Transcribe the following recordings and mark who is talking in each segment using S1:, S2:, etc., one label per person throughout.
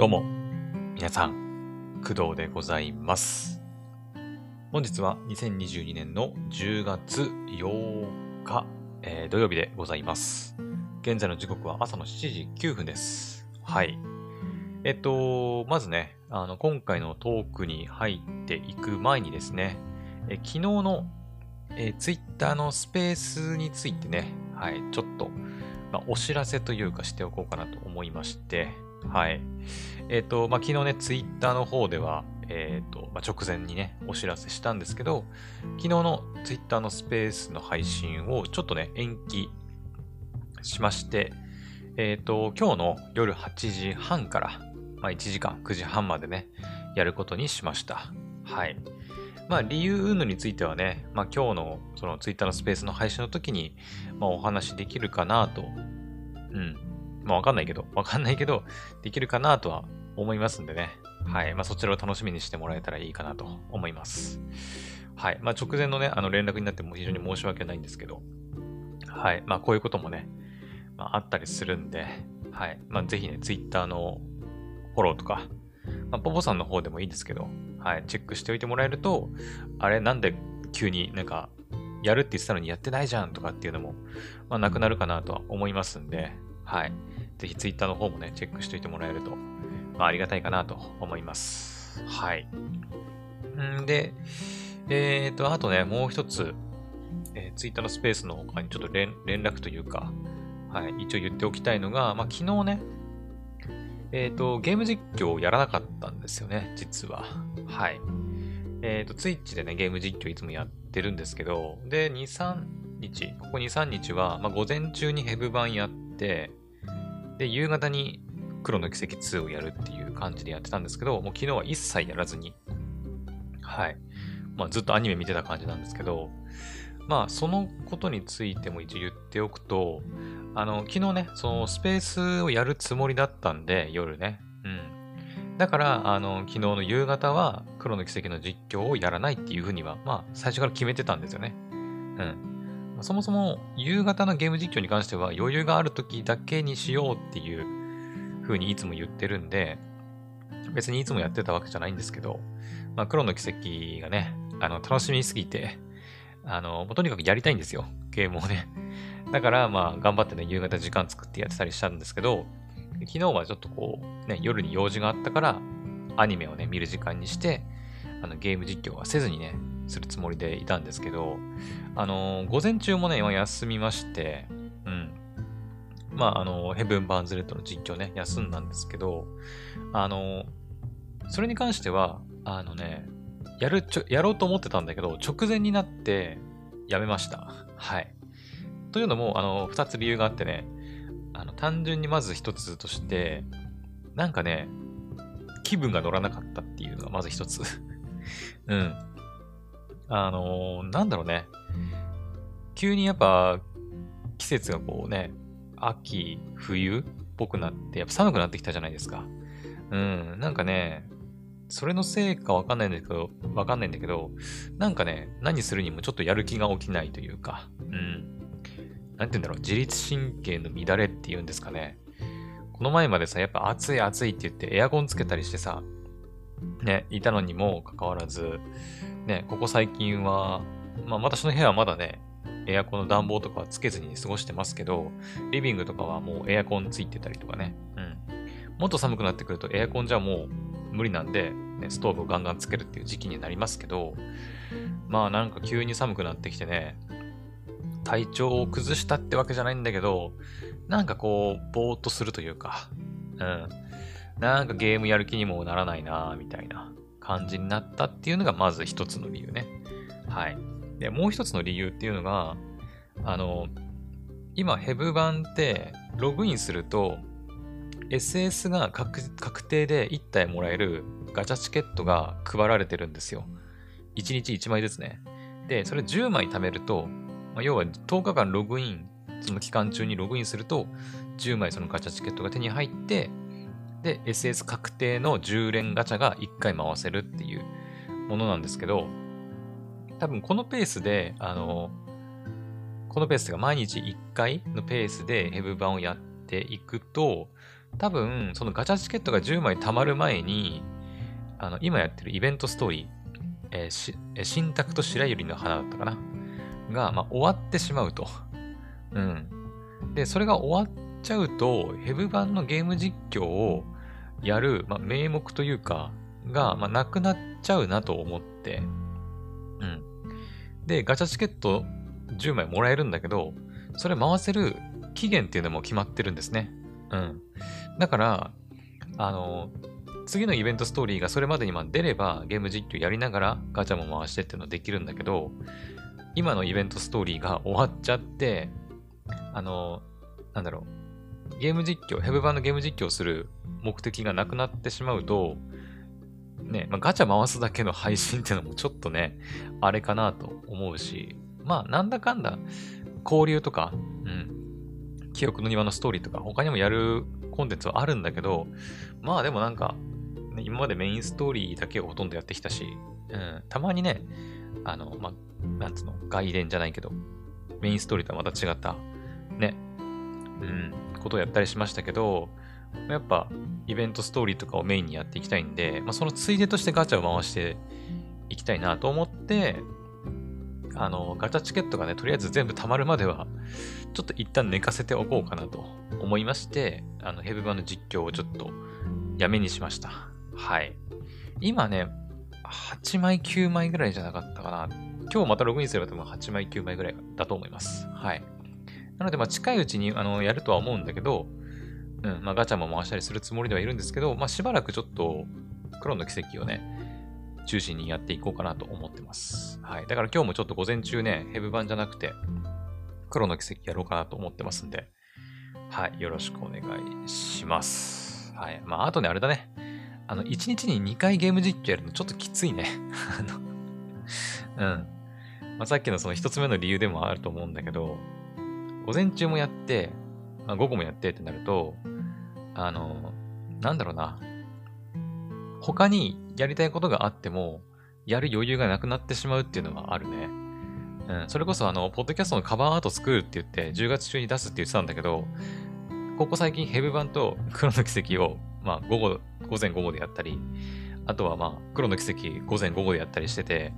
S1: どうも、皆さん、工藤でございます。本日は2022年の10月8日、えー土曜日でございます。現在の時刻は朝の7時9分です。はい。えっと、まずね、あの、今回のトークに入っていく前にですね、え昨日の、え、Twitter のスペースについてね、はい、ちょっと、まあ、お知らせというかしておこうかなと思いまして、はい。えっ、と、まあ、昨日ね、ツイッターの方では、えっ、と、まあ、直前にね、お知らせしたんですけど、昨日のツイッターのスペースの配信をちょっとね、延期しまして、えっ、と、今日の夜8時半から、まあ、1時間、9時半までね、やることにしました。はい。まあ、理由云々についてはね、まあ、今日のそのツイッターのスペースの配信の時に、まあ、お話できるかなと、うん。まあ、わかんないけど、わかんないけど、できるかなとは思いますんでね。はい。まあ、そちらを楽しみにしてもらえたらいいかなと思います。はい。まあ、直前のね、あの連絡になっても非常に申し訳ないんですけど、はい。まあ、こういうこともね、まあ、あったりするんで、はい。まあ、ぜひね、ツイッターのフォローとか、まあ、ポポさんの方でもいいんですけど、はい。チェックしておいてもらえると、あれ、なんで急になんか、やるって言ってたのにやってないじゃんとかっていうのも、まあ、なくなるかなとは思いますんで、はい。ぜひツイッターの方もね、チェックしておいてもらえると、まあ、ありがたいかなと思います。はい。んで、えっ、と、あとね、もう一つ、えー、ツイッターのスペースの他にちょっと連連絡というか、はい、一応言っておきたいのが、まあ、昨日ね、えっ、と、ゲーム実況をやらなかったんですよね、実は。はい。えっ、と、ツイッチでね、ゲーム実況いつもやってるんですけど、で、2、3日、ここ2、3日は、まあ、午前中にヘブ版やって、で、夕方に黒の奇跡2をやるっていう感じでやってたんですけど、もう昨日は一切やらずに、はい。まあ、ずっとアニメ見てた感じなんですけど、まあ、そのことについても一応言っておくと、あの、昨日ね、そのスペースをやるつもりだったんで、夜ね。うん。だから、あの、昨日の夕方は黒の奇跡の実況をやらないっていうふうには、まあ、最初から決めてたんですよね。うん。そもそも夕方のゲーム実況に関しては余裕がある時だけにしようっていう風にいつも言ってるんで、別にいつもやってたわけじゃないんですけど、まあ、黒の奇跡がね、あの、楽しみすぎて、あの、とにかくやりたいんですよ、ゲームをね。だから、まあ、頑張ってね、夕方時間作ってやってたりしたんですけど、昨日はちょっとこう、ね、夜に用事があったから、アニメをね、見る時間にして、あの、ゲーム実況はせずにね、するつもりでいたんですけど、あのー午前中もね、今休みまして、うん。まあ、あのーヘブン・バーンズ・レッドの実況ね、休んだんですけど、あのーそれに関しては、あのね、やるちょ、やろうと思ってたんだけど、直前になって、やめました。はい。というのも、あの、二つ理由があってね、あの、単純にまず一つとして、なんかね、気分が乗らなかったっていうのがまず一つ。うん。あのーなんだろうね。急にやっぱ季節がこうね、秋、冬っぽくなって、やっぱ寒くなってきたじゃないですか。うん、なんかね、それのせいかわかんないんだけど、わかんないんだけど、なんかね、何するにもちょっとやる気が起きないというか、うん。なんて言うんだろう、自律神経の乱れっていうんですかね。この前までさ、やっぱ暑い暑いって言ってエアコンつけたりしてさ、ね、いたのにもかかわらず、ね、ここ最近は、まあ、私の部屋はまだね、エアコンの暖房とかはつけずに過ごしてますけど、リビングとかはもうエアコンついてたりとかね。うん。もっと寒くなってくるとエアコンじゃもう無理なんで、ね、ストーブをガンガンつけるっていう時期になりますけど、まあなんか急に寒くなってきてね、体調を崩したってわけじゃないんだけど、なんかこう、ぼーっとするというか、うん。なんかゲームやる気にもならないなみたいな感じになったっていうのがまず一つの理由ね。はい。で、もう一つの理由っていうのが、あの、今、ヘブ版って、ログインすると、SS が確定で1体もらえるガチャチケットが配られてるんですよ。1日1枚ずつね。で、それ10枚貯めると、まあ、要は10日間ログイン、その期間中にログインすると、10枚そのガチャチケットが手に入って、で、SS 確定の10連ガチャが1回回せるっていうものなんですけど、多分このペースで、あの、このペースが毎日1回のペースでヘブ版をやっていくと、多分、そのガチャチケットが10枚貯まる前に、あの、今やってるイベントストーリー、えー、し、え新宅と白百合の花だったかな？が、まあ、終わってしまうと。うん。で、それが終わっちゃうと、ヘブ版のゲーム実況をやる、まあ、名目というか、が、まあ、なくなっちゃうなと思って、うん。で、ガチャチケット10枚もらえるんだけど、それ回せる期限っていうのも決まってるんですね。うん。だから、あの、次のイベントストーリーがそれまでに出ればゲーム実況やりながらガチャも回してっていうのできるんだけど、今のイベントストーリーが終わっちゃって、あの、なんだろう、ゲーム実況、ヘブ版のゲーム実況する目的がなくなってしまうと、ね、まあ、ガチャ回すだけの配信っていうのもちょっとね、あれかなと思うし、まあ、なんだかんだ、交流とか、うん、記憶の庭のストーリーとか、他にもやるコンテンツはあるんだけど、まあでもなんか、ね、今までメインストーリーだけをほとんどやってきたし、うん、たまにね、あの、まあ、なんつうの、外伝じゃないけど、メインストーリーとはまた違った、ね、うん、ことをやったりしましたけど、やっぱ、イベントストーリーとかをメインにやっていきたいんで、まあ、そのついでとしてガチャを回していきたいなと思って、あの、ガチャチケットがね、とりあえず全部溜まるまでは、ちょっと一旦寝かせておこうかなと思いまして、あの、ヘブ版の実況をちょっとやめにしました。はい。今ね、8枚、9枚ぐらいじゃなかったかな。今日またログインすれば多分8枚、9枚ぐらいだと思います。はい。なので、まあ、近いうちにあのやるとは思うんだけど、うんまあ、ガチャも回したりするつもりではいるんですけど、まあ、しばらくちょっと、クローンの奇跡をね、中心にやっていこうかなと思ってます。はい。だから今日もちょっと午前中ね、ヘブ版じゃなくて、黒の奇跡やろうかなと思ってますんで、はい。よろしくお願いします。はい。まあ、あとね、あれだね。あの、1日に2回ゲーム実況やるのちょっときついね。あの、うん。まあ、さっきのその1つ目の理由でもあると思うんだけど、午前中もやって、まあ、午後もやってってなると、あの、なんだろうな。他にやりたいことがあっても、やる余裕がなくなってしまうっていうのはあるね。うん、それこそあの、ポッドキャストのカバーアート作るって言って、10月中に出すって言ってたんだけど、ここ最近ヘブ版と黒の奇跡を、まあ、午後、午前午後でやったり、あとはまあ、黒の奇跡午前午後でやったりしてて、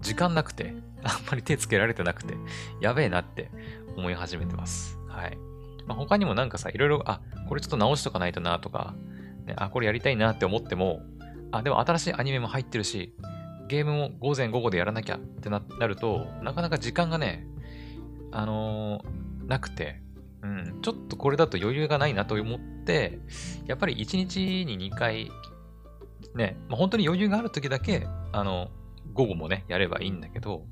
S1: 時間なくて、あんまり手つけられてなくて、やべえなって思い始めてます。はい。まあ、他にもなんかさ、いろいろ、あ、これちょっと直しとかないとなとか、ね、あ、これやりたいなって思っても、あ、でも新しいアニメも入ってるし、ゲームも午前午後でやらなきゃってなると、なかなか時間がね、あのー、なくて、うん、ちょっとこれだと余裕がないなと思って、やっぱり1日に2回、ね、まあ、本当に余裕がある時だけ、あの、午後もね、やればいいんだけど、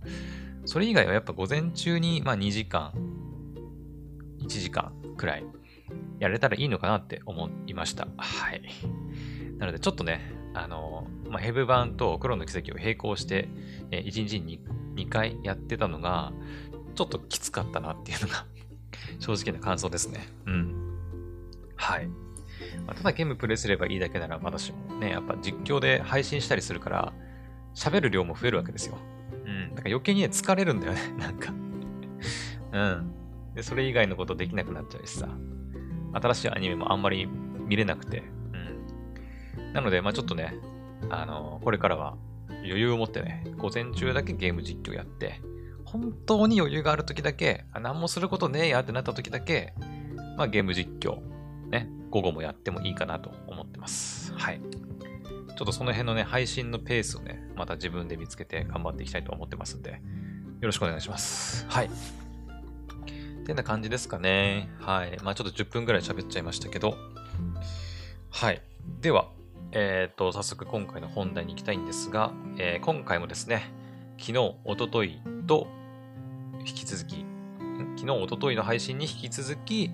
S1: それ以外はやっぱ午前中に、まあ2時間、1時間くらいやれたらいいのかなって思いました。はい。なのでちょっとね、あの、まあ、ヘブ版と黒の奇跡を並行して、えー、1日に 2, 2回やってたのが、ちょっときつかったなっていうのが正直な感想ですね。うん。はい。まあ、ただゲームプレイすればいいだけなら私もね、やっぱ実況で配信したりするから、喋る量も増えるわけですよ。うん。か余計にね、疲れるんだよね、なんかうん。で、それ以外のことできなくなっちゃうしさ。新しいアニメもあんまり見れなくて。うん。なので、まあちょっとね、あのこれからは余裕を持ってね、午前中だけゲーム実況やって、本当に余裕がある時だけ、あ何もすることねえやってなった時だけ、まあゲーム実況、ね、午後もやってもいいかなと思ってます。はい。ちょっとその辺のね、配信のペースをね、また自分で見つけて頑張っていきたいと思ってますんで、よろしくお願いします。はい。ってな感じですかね。はい。まあちょっと10分ぐらい喋っちゃいましたけど。はい。では、えっ、ー、と、早速今回の本題に行きたいんですが、えー、今回もですね、昨日、おとといと引き続き、昨日、おとといの配信に引き続き、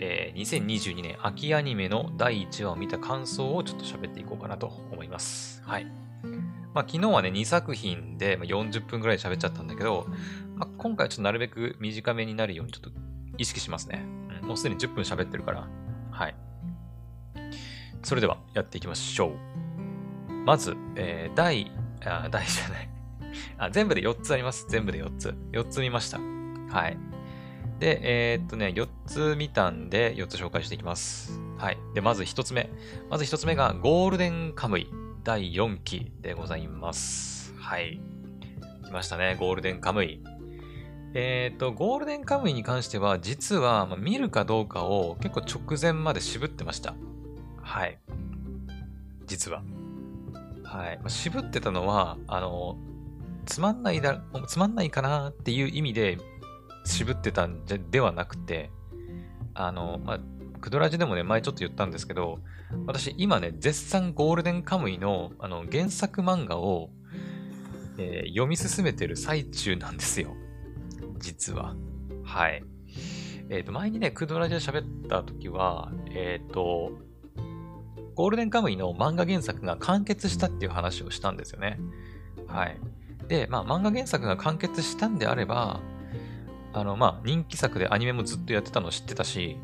S1: えー、2022年秋アニメの第1話を見た感想をちょっと喋っていこうかなと思います。はい。まあ、昨日はね、2作品で40分ぐらい喋っちゃったんだけど、まあ、今回はちょっとなるべく短めになるようにちょっと意識しますね。うん、もうすでに10分喋ってるから。はい。それではやっていきましょう。まず、えー、第、あ、第じゃないあ。全部で4つあります。全部で4つ。4つ見ました。はい。で、えー、っとね、4つ見たんで、4つ紹介していきます。はい。で、まず一つ目。まず一つ目が、ゴールデンカムイ第4期でございます。はい。来ましたね、ゴールデンカムイ。えっ、ー、と、ゴールデンカムイに関しては、実は、ま、見るかどうかを結構直前まで渋ってました。はい。実は。はい。まあ、渋ってたのは、あの、つまんないだ、つまんないかなっていう意味で渋ってたんじゃではなくて、あの、まあ、クドラジでもね、前ちょっと言ったんですけど、私今ね、絶賛ゴールデンカムイのあの原作漫画を、えー、読み進めてる最中なんですよ。実は。はい。えっ、ー、と、前にね、クドラジで喋った時は、えっ、ー、と、ゴールデンカムイの漫画原作が完結したっていう話をしたんですよね。はい。で、まあ、漫画原作が完結したんであれば、あの、まあ、人気作でアニメもずっとやってたの知ってたし、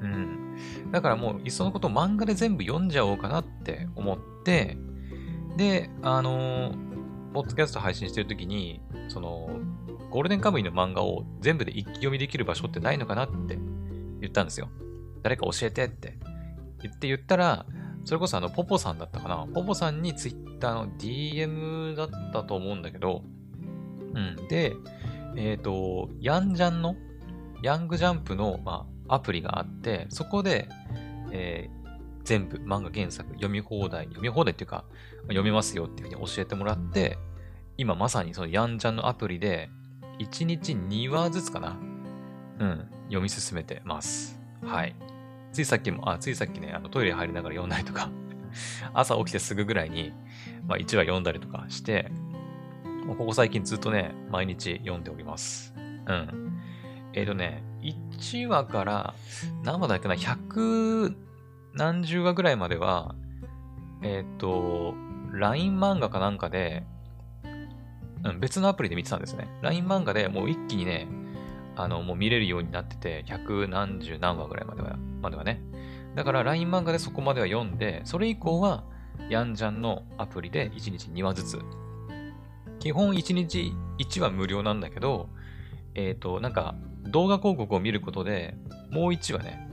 S1: うん。だからもう、いっそのこと漫画で全部読んじゃおうかなって思って、で、あのポッドキャスト配信してるときに、その、ゴールデンカムイの漫画を全部で一気読みできる場所ってないのかなって言ったんですよ。誰か教えてって言って言ったら、それこそあの、ポポさんだったかな。ポポさんにツイッターの DM だったと思うんだけど、うん。で、えっ、ー、と、ヤンジャンの、ヤングジャンプの、まあ、アプリがあって、そこで、えー、全部漫画原作読み放題、読み放題っていうか、読めますよっていうふうに教えてもらって、今まさにそのヤンジャンのアプリで、1日2話ずつかな。うん、読み進めてます。はい。ついさっきも、あ、ついさっきね、あのトイレ入りながら読んだりとか 朝起きてすぐぐらいに、まあ、1話読んだりとかして、もうここ最近ずっとね、毎日読んでおります。うん。えっ、ー、とね、1話から何話だっけな、100何十話ぐらいまでは、えっ、ー、と、LINE 漫画かなんかで、うん、別のアプリで見てたんですね。LINE 漫画でもう一気にね、あの、もう見れるようになってて、百何十何話ぐらいまでは、まではね。だから LINE 漫画でそこまでは読んで、それ以降は、ヤンジャンのアプリで1日2話ずつ基本1日1話無料なんだけど、えっ、ー、と、なんか動画広告を見ることでもう1話ね、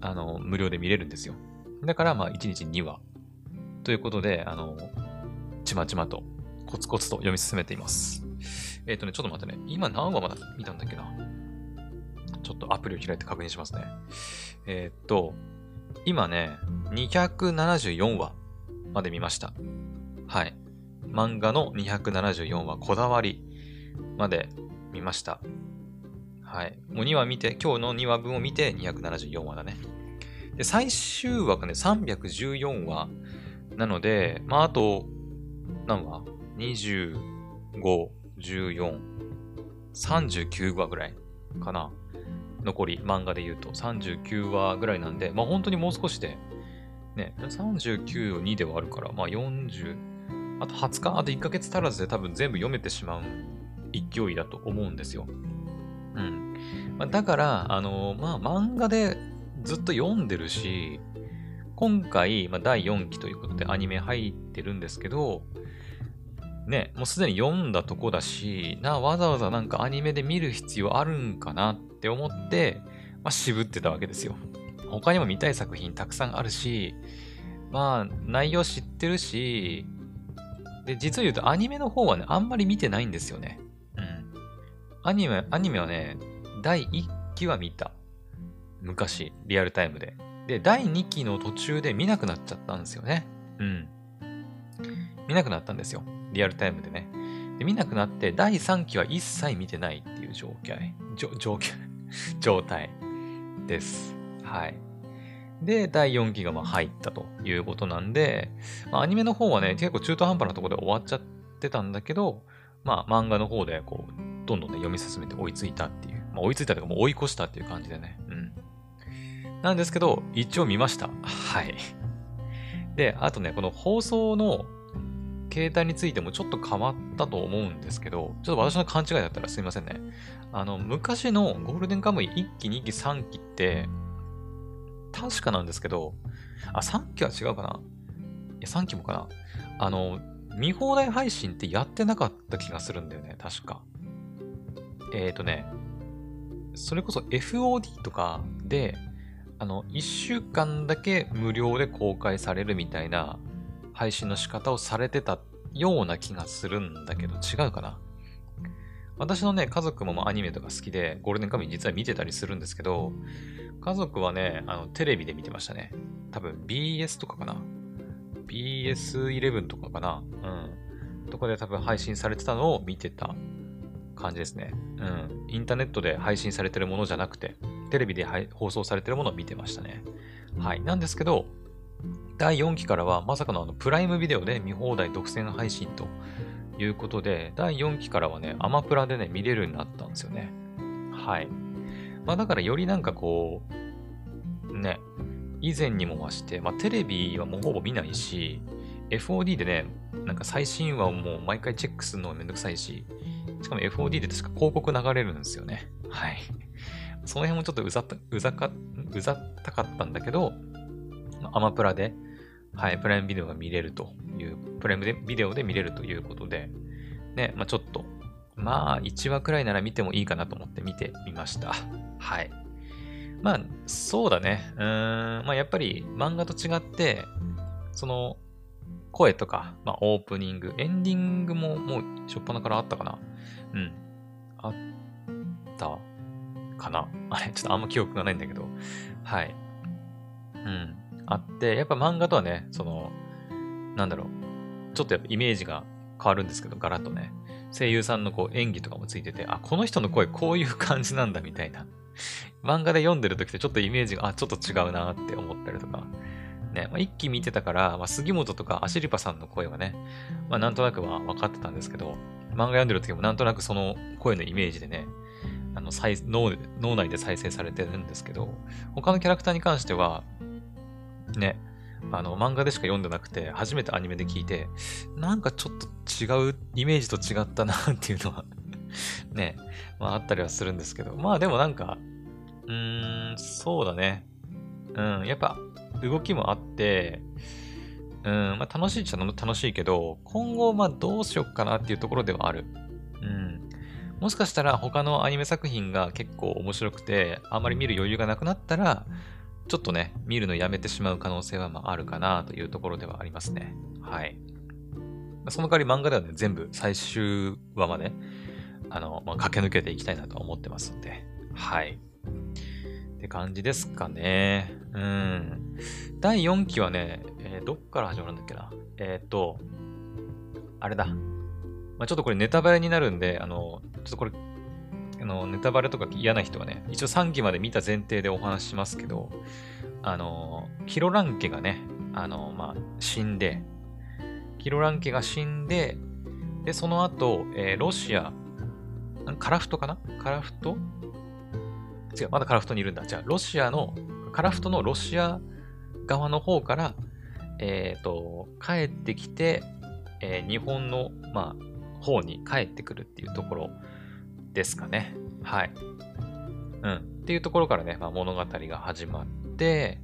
S1: あの、無料で見れるんですよ。だからまあ1日2話。ということで、あの、ちまちまとコツコツと読み進めています。えっ、ー、とね、ちょっと待ってね。今何話まだ見たんだっけな。ちょっとアプリを開いて確認しますね。えっ、ー、と、今ね、274話まで見ました。はい。漫画の274話こだわりまで見ました。はい。もう2話見て、今日の2話分を見て274話だね。で、最終話がね、314話なので、まあ、あと、何話 ?25、14、39話ぐらいかな。残り、漫画で言うと39話ぐらいなんで、まあ本当にもう少しで、ね、39を2で割るから、まあ40、あと20日、あと1ヶ月足らずで多分全部読めてしまう勢いだと思うんですよ。うん。ま、だから、あの、まあ、漫画でずっと読んでるし、今回、まあ、第4期ということでアニメ入ってるんですけど、ね、もうすでに読んだとこだし、な、わざわざなんかアニメで見る必要あるんかなって思って、まあ、渋ってたわけですよ。他にも見たい作品たくさんあるし、まあ、内容知ってるし、で、実を言うとアニメの方はね、あんまり見てないんですよね。アニメ、アニメはね、第1期は見た。昔、リアルタイムで。で、第2期の途中で見なくなっちゃったんですよね。うん。見なくなったんですよ。リアルタイムでね。で見なくなって、第3期は一切見てないっていう状況、状況、状態です。はい。で、第4期がま入ったということなんで、まあ、アニメの方はね、結構中途半端なところで終わっちゃってたんだけど、まあ漫画の方でこう、どんどんね、読み進めて追いついたっていう。まあ追いついたというかもう追い越したっていう感じでね。うん。なんですけど、一応見ました。はい。で、あとね、この放送の携帯についてもちょっと変わったと思うんですけど、ちょっと私の勘違いだったらすいませんね。あの、昔のゴールデンカムイ1期、2期、3期って、確かなんですけど、あ、3期は違うかな？いや、3期もかなあの、見放題配信ってやってなかった気がするんだよね、確か。えっ、ー、とね、それこそ FOD とかで、あの、1週間だけ無料で公開されるみたいな配信の仕方をされてたような気がするんだけど、違うかな私のね、家族もアニメとか好きで、ゴールデンカムイ実は見てたりするんですけど、家族はね、あの、テレビで見てましたね。多分 BS とかかな ?BS11 とかかなうん。とかで多分配信されてたのを見てた感じですね。うん。インターネットで配信されてるものじゃなくて、テレビで放送されてるものを見てましたね。はい。なんですけど、第4期からはまさかのあのプライムビデオで見放題独占配信ということで、第4期からはね、アマプラでね、見れるようになったんですよね。はい。まあだからよりなんかこう、ね、以前にも増して、まあテレビはもうほぼ見ないし、FOD でね、なんか最新話をもう毎回チェックするのめんどくさいし、しかも FOD で確か広告流れるんですよね。はい。その辺もちょっとうざった、うざか、うざったかったんだけど、アマプラで、はい、プライムビデオが見れるという、プライムビデオで見れるということで、ね、まあちょっと、まあ1話くらいなら見てもいいかなと思って見てみました。はい。まあ、そうだね。うーん、まあやっぱり漫画と違って、その、声とか、まあオープニング、エンディングももう初っ端からあったかな。うん。あったかな？あれ、ちょっとあんま記憶がないんだけど。はい。うん。あって、やっぱ漫画とはね、その、なんだろう。ちょっとやっぱイメージが変わるんですけど、ガラッとね。声優さんのこう演技とかもついてて、あ、この人の声こういう感じなんだみたいな。漫画で読んでる時ってちょっとイメージが、あ、ちょっと違うなって思ったりとか。ね、まあ、一期見てたから、まあ、杉本とかアシリパさんの声はね、まあ、なんとなくは分かってたんですけど、漫画読んでる時もなんとなくその声のイメージでね、あの脳脳内で再生されてるんですけど、他のキャラクターに関しては、ね、あの、漫画でしか読んでなくて、初めてアニメで聞いて、なんかちょっと違う、イメージと違ったなっていうのは ね、まああったりはするんですけど、まあでもなんか、うーん、そうだね。うん、やっぱ、動きもあって、うん、まあ楽しいっちゃ楽しいけど、今後、まあどうしよっかなっていうところではある。うん。もしかしたら他のアニメ作品が結構面白くて、あんまり見る余裕がなくなったら、ちょっとね、見るのやめてしまう可能性はまああるかなというところではありますね。はい。その代わり漫画ではね、全部最終話まで、あの、まあ、駆け抜けていきたいなと思ってますので、はい。って感じですかね。うん。第4期はね、えー、どっから始まるんだっけな？えっ、と、あれだ。まあ、ちょっとこれネタバレになるんで、あの、ちょっとこれあの、ネタバレとか嫌な人はね、一応3期まで見た前提でお話ししますけど、あの、キロラン家がね、あの、まあ、死んで、キロラン家が死んで、で、その後、えー、ロシア、カラフトかな？カラフト？違う、まだカラフトにいるんだ。じゃあ、ロシアの、カラフトのロシア側の方から、えっ、ー、と、帰ってきて、えー、日本の、まあ、方に帰ってくるっていうところですかね。はい。うん。っていうところからね、まあ、物語が始まって、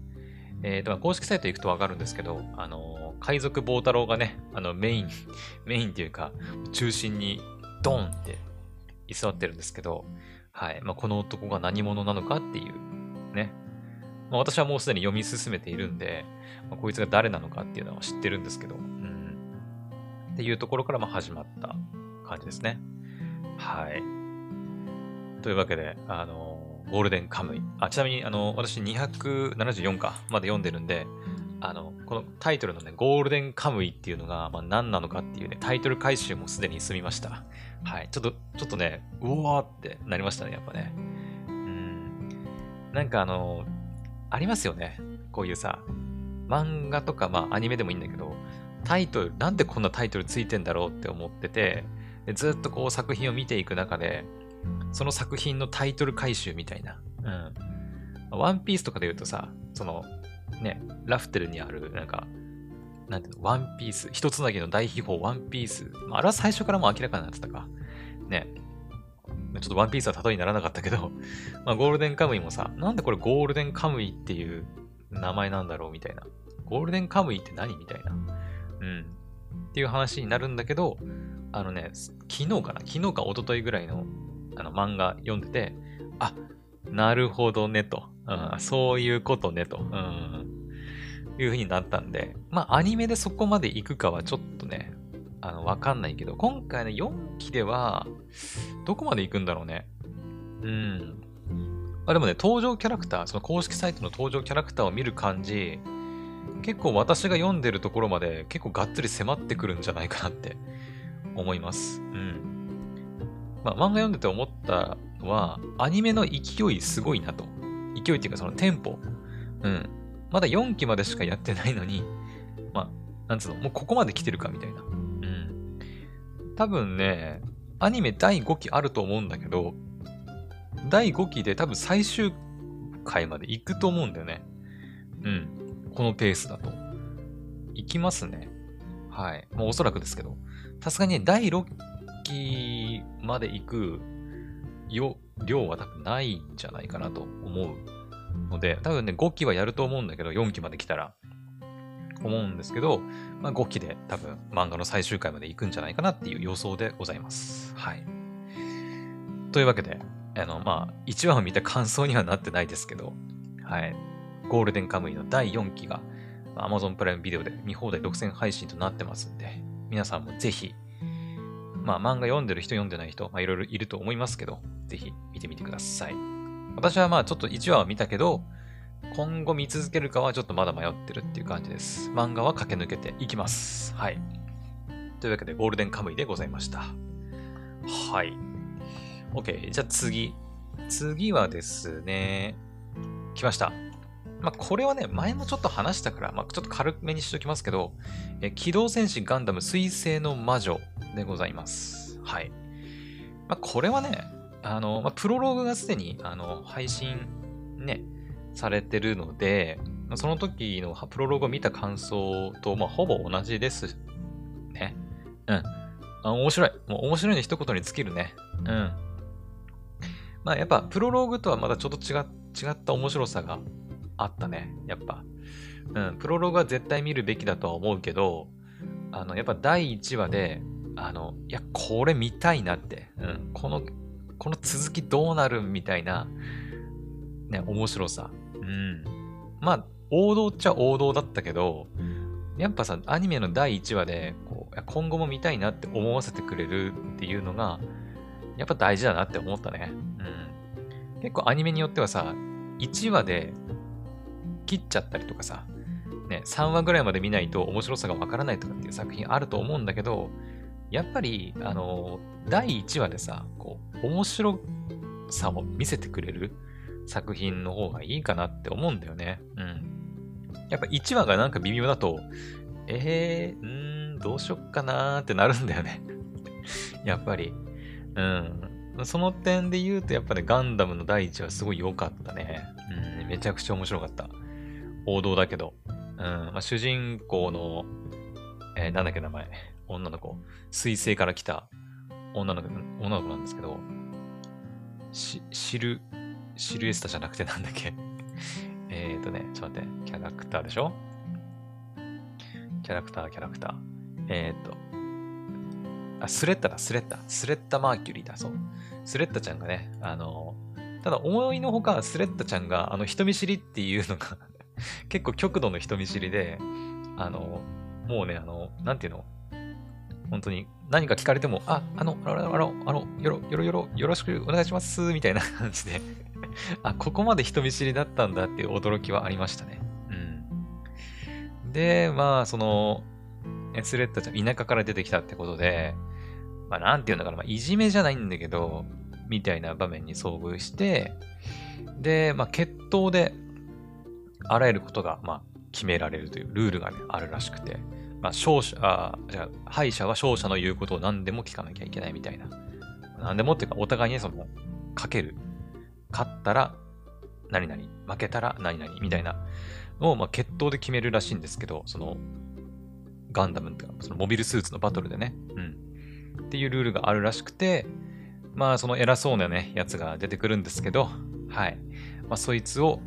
S1: えっ、ー、と、公式サイト行くとわかるんですけど、あの、海賊棒太郎がね、あの、メイン、メインっていうか、中心にドンって居座ってるんですけど、はい。まあ、この男が何者なのかっていう、ね。まあ、私はもうすでに読み進めているんで、まあ、こいつが誰なのかっていうのは知ってるんですけど、うん。っていうところからま始まった感じですね。はい。というわけで、あの、ゴールデンカムイ。あ、ちなみに、あの、私274かまで読んでるんで、あの、このタイトルのね、ゴールデンカムイっていうのが、まあ、何なのかっていうね、タイトル回収もすでに済みました。はい。ちょっと、ちょっとね、うわーってなりましたね、やっぱね。うん。なんかあの、ありますよね。こういうさ、漫画とか、まあ、アニメでもいいんだけど、タイトル、なんでこんなタイトルついてんだろうって思ってて、でずっとこう作品を見ていく中で、その作品のタイトル回収みたいな。うん。ワンピースとかで言うとさ、その、ね、ラフテルにある、なんか、なんていうの、ワンピース、一つなぎの大秘宝、ワンピース。まあ、あれは最初からもう明らかになってたか。ね。ちょっとワンピースは例えにならなかったけど、まあ、ゴールデンカムイもさ、なんでこれゴールデンカムイっていう名前なんだろうみたいな。ゴールデンカムイって何みたいな。うん。っていう話になるんだけど、あのね、昨日かな？昨日か一昨日ぐらいのあの漫画読んでて、あ、なるほどねと。うん、そういうことねと。うん。いう風になったんで、まあ、アニメでそこまで行くかはちょっとね、あの、わかんないけど、今回の4期では、どこまで行くんだろうね。うん。まあ、でもね、登場キャラクター、その公式サイトの登場キャラクターを見る感じ、結構私が読んでるところまで結構がっつり迫ってくるんじゃないかなって思います。うん。まあ、漫画読んでて思ったのは、アニメの勢いすごいなと。勢いっていうかそのテンポ。うん。まだ4期までしかやってないのに、まあ、なんつうの、もうここまで来てるかみたいな。うん。多分ね、アニメ第5期あると思うんだけど、第5期で多分最終回まで行くと思うんだよね。うん。このペースだと。行きますね。はい。もうおそらくですけど。さすがに第6期まで行くよ量は多分ないんじゃないかなと思うので、多分ね、5期はやると思うんだけど、4期まで来たら。思うんですけど、まあ、5期で多分漫画の最終回まで行くんじゃないかなっていう予想でございます。はい。というわけで、あの、まあ、1話を見た感想にはなってないですけど、はい。ゴールデンカムイの第4期が、まあ Amazon プライムビデオで見放題独占配信となってますんで、皆さんもぜひ、まあ漫画読んでる人読んでない人、まあいろいろいると思いますけど、ぜひ見てみてください。私はまあちょっと1話は見たけど、今後見続けるかはちょっとまだ迷ってるっていう感じです。漫画は駆け抜けていきます。はい。というわけで、ゴールデンカムイでございました。はい。OK。じゃあ次。次はですね、来ました。まあ、これはね、前もちょっと話したから、まあ、ちょっと軽めにしておきますけど、え機動戦士ガンダム水星の魔女でございます。はい。まあ、これはね、あの、まあ、プロローグがすでに、あの、配信ね、されてるので、まあその時のプロローグを見た感想と、まあ、ほぼ同じです。ね。うん。あ、面白い。もう面白いの一言に尽きるね。うん。まあ、やっぱ、プロローグとはまたちょっと違違った面白さがあったね。やっぱ。うん。プロローグは絶対見るべきだとは思うけど、あの、やっぱ第1話で、あの、いや、これ見たいなって。うん。この、この続きどうなるみたいな、ね、面白さ。うん。まあ、王道っちゃ王道だったけど、やっぱさ、アニメの第1話で、こう今後も見たいなって思わせてくれるっていうのが、やっぱ大事だなって思ったね。うん。結構アニメによってはさ、1話で切っちゃったりとかさ、ね、3話ぐらいまで見ないと面白さがわからないとかっていう作品あると思うんだけど、やっぱり、あの、第1話でさ、こう、面白さを見せてくれる作品の方がいいかなって思うんだよね。うん。やっぱ1話がなんか微妙だと、えー、うー、どうしよっかなーってなるんだよね。やっぱり。うん。その点で言うと、やっぱね、ガンダムの第1話すごい良かったね。うん、めちゃくちゃ面白かった。王道だけど。うん、まあ、主人公の、えーなんだっけ名前。女の子。水星から来た女の子、女の子なんですけど、し、シル、シルエスタじゃなくて なんだっけえーとね、ちょっと待って、キャラクターでしょ？キャラクター、キャラクター。えーと、あ、スレッタだ、スレッタ。スレッタ・マーキュリーだ、そう。スレッタちゃんがね、あの、ただ思いのほか、スレッタちゃんが、あの、人見知りっていうのが 結構極度の人見知りで、あの、もうね、あの、なんていうの？本当に何か聞かれても、あ、あの、あの、あの、あの、よろ、よろよろ、よろしくお願いします、みたいな 感じであ、ここまで人見知りだったんだっていう驚きはありましたね。うん。で、まあ、その、スレッタちゃん、田舎から出てきたってことで、まあ、なんていうのかな、まあ、いじめじゃないんだけど、みたいな場面に遭遇して、で、まあ、決闘で、あらゆることが、まあ、決められるというルールがね、あるらしくて、まあ、勝者、あじゃあ、敗者は勝者の言うことを何でも聞かなきゃいけないみたいな。何でもっていうか、お互いにその、かける。勝ったら、何々、負けたら何々みたいなのを、まあ、決闘で決めるらしいんですけど、その、ガンダムっていうか、そのモビルスーツのバトルでね、うん。っていうルールがあるらしくて、まあ、その偉そうなね、やつが出てくるんですけど、はい。まあ、そいつを、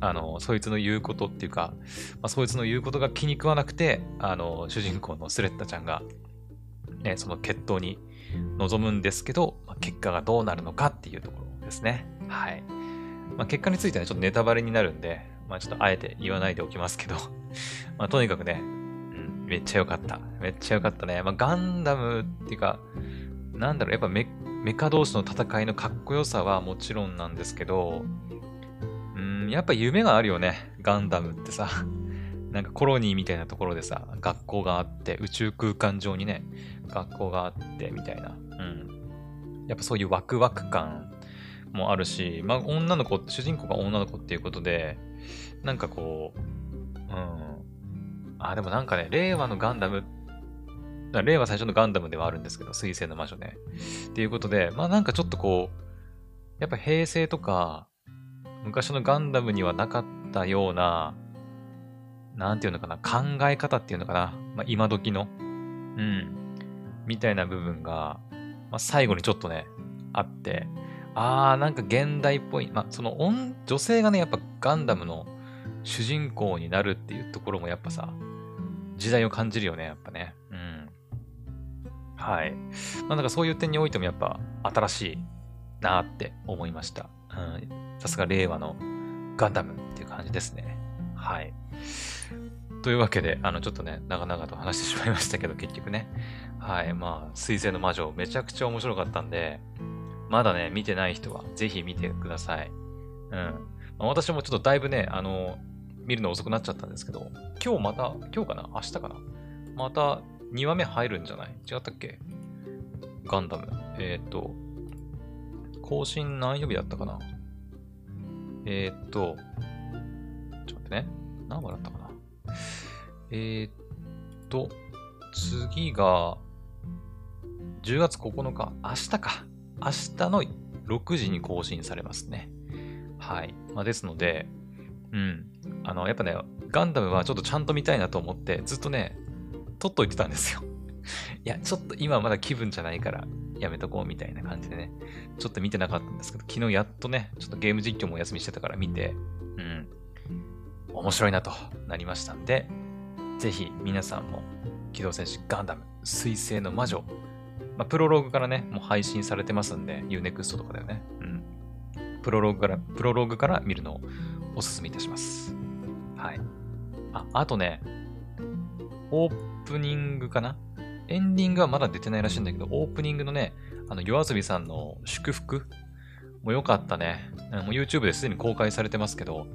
S1: あの、そいつの言うことっていうか、まあ、そいつの言うことが気に食わなくて、あの、主人公のスレッタちゃんが、ね、その決闘に臨むんですけど、まあ、結果がどうなるのかっていうところですね。はい。まあ、結果については、ちょっとネタバレになるんで、まあ、ちょっとあえて言わないでおきますけどまあ、とにかくね、めっちゃ良かった。めっちゃ良かったね。まあ、ガンダムっていうか、なんだろう、やっぱメメカ同士の戦いのかっこよさはもちろんなんですけど、うん、やっぱ夢があるよね。ガンダムってさ。なんかコロニーみたいなところでさ、学校があって、宇宙空間上にね、学校があってみたいな。うん。やっぱそういうワクワク感もあるし、まあ女の子、主人公が女の子っていうことで、なんかこう、うん。あ、でもなんかね、令和のガンダム、令和最初のガンダムではあるんですけど、水星の魔女ね。っていうことで、まあなんかちょっとこう、やっぱ平成とか、昔のガンダムにはなかったような、なんていうのかな、考え方っていうのかな、まあ、今時の、うん、みたいな部分が、まあ、最後にちょっとね、あって、あー、なんか現代っぽい、まあ、その女性がね、やっぱガンダムの主人公になるっていうところもやっぱさ、時代を感じるよね、やっぱね。うん。はい。まあ、なんかそういう点においてもやっぱ新しいなって思いました。うん。さすが令和のガンダムっていう感じですね。はい。というわけで、あの、ちょっとね、長々と話してしまいましたけど、結局ね。はい。まあ、水星の魔女、めちゃくちゃ面白かったんで、まだね、見てない人は、ぜひ見てください。うん。まあ、私もちょっとだいぶね、あの、見るの遅くなっちゃったんですけど、今日また、今日かな？明日かな？また2話目入るんじゃない？違ったっけ？ガンダム。えっ、と、更新何曜日だったかな？えっ、と、ちょっと待ってね。何話だったかな？えー、っと、次が、10月9日、明日か。明日の6時に更新されますね。はい。まあ、ですので、うん。あの、やっぱね、ガンダムはちょっとちゃんと見たいなと思って、ずっとね、撮っといてたんですよ。いや、ちょっと今まだ気分じゃないから、やめとこうみたいな感じでね、ちょっと見てなかったんですけど、昨日やっとね、ちょっとゲーム実況もお休みしてたから見て、うん。面白いなとなりましたんで、ぜひ皆さんも機動戦士ガンダム水星の魔女、まあ、プロローグからね、もう配信されてますんで、Unext とかだよね。うん。プロローグから、プロローグから見るのをお勧めいたします。はい。あ、あとね、オープニングかな？エンディングはまだ出てないらしいんだけど、オープニングのね、あの、夜遊びさんの祝福？も良かったね。もう YouTube ですでに公開されてますけど、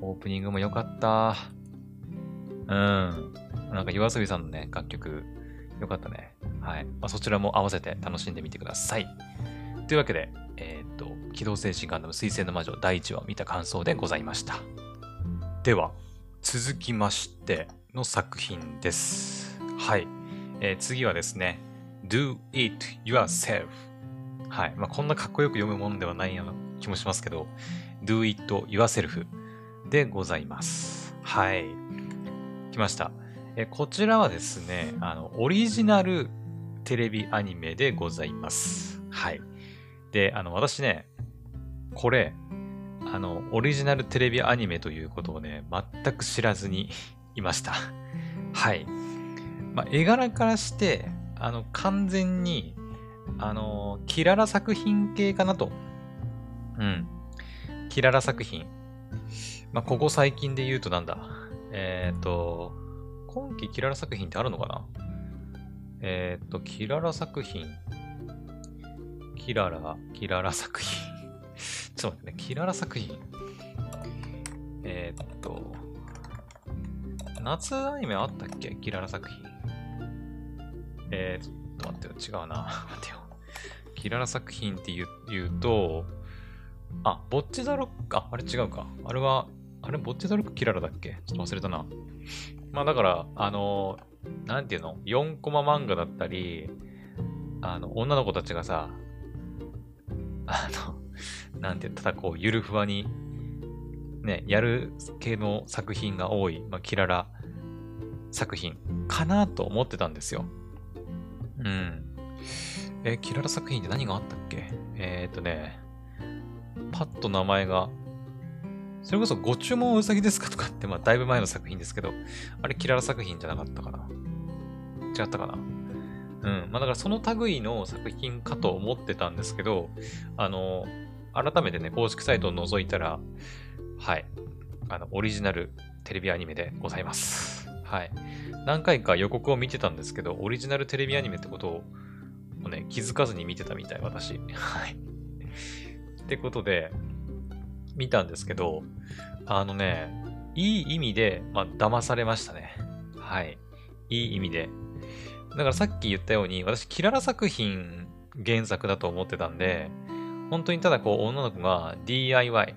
S1: オープニングも良かった。うん。なんか、夜遊びさんのね、楽曲、良かったね。はい。まあ、そちらも合わせて楽しんでみてください。というわけで、えっ、と、機動戦士ガンダム水星の魔女第1話を見た感想でございました。では、続きましての作品です。はい。えー、次はですね、Do It Yourself。はい。まあ、こんなかっこよく読むものではないような気もしますけど、Do It Yourself でございます。はい。来ました。えこちらはですね、あの、オリジナルテレビアニメでございます。はい。で、あの、私ね、これ、あの、オリジナルテレビアニメということをね、全く知らずにいました。はい。まあ、絵柄からして、あの、完全に、あの、キララ作品系かなと。うん。キララ作品。まあ、ここ最近で言うとなんだ。えっ、ー、と、今期キララ作品ってあるのかな？えっ、ー、と、キララ作品。キララ、キララ作品。ちょっと待ってね、キララ作品。えっ、と、夏アニメあったっけ？キララ作品。えー、ちょっと待ってよ、違うな。待ってよ。キララ作品って言う言うと、あ、ボッチザロック、あ、あれ違うか。あれは、あれ、ボッチザロックキララだっけ？ちょっと忘れたな。まあだから、あの、なんていうの ?4 コマ漫画だったり、あの、女の子たちがさ、あの、なんていうただこう、ゆるふわに、ね、やる系の作品が多い、まあ、キララ作品かなと思ってたんですよ。うん。え、キララ作品って何があったっけ？えー、っとね、パッと名前が、それこそご注文うさぎですか？とかって、まあだいぶ前の作品ですけど、あれキララ作品じゃなかったかな違ったかなうん。まあだからその類の作品かと思ってたんですけど、あの、改めてね、公式サイトを覗いたら、はい。あの、オリジナルテレビアニメでございます。はい。何回か予告を見てたんですけど、オリジナルテレビアニメってことをね、気づかずに見てたみたい、私。はい。ってことで、見たんですけど、あのね、いい意味で、まあ、騙されましたね。はい。いい意味で。だからさっき言ったように、私、キララ作品原作だと思ってたんで、本当にただこう、女の子が DIY。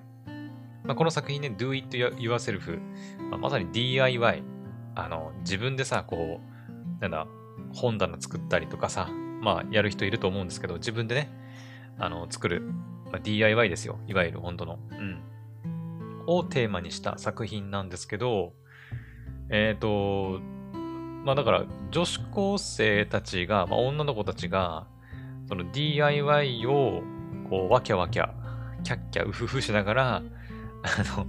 S1: まあ、この作品ね、Do It Yourself。まあ、まさに DIY。あの、自分でさ、こう、なんだ、本棚作ったりとかさ、まあ、やる人いると思うんですけど、自分でね、あの、作る。まあ、DIY ですよ。いわゆる本当の。うん。をテーマにした作品なんですけど、えっ、ー、と、まあだから女子高生たちが、まあ女の子たちが、その DIY をこうわきゃわきゃ、キャッキャウフフしながら、あの、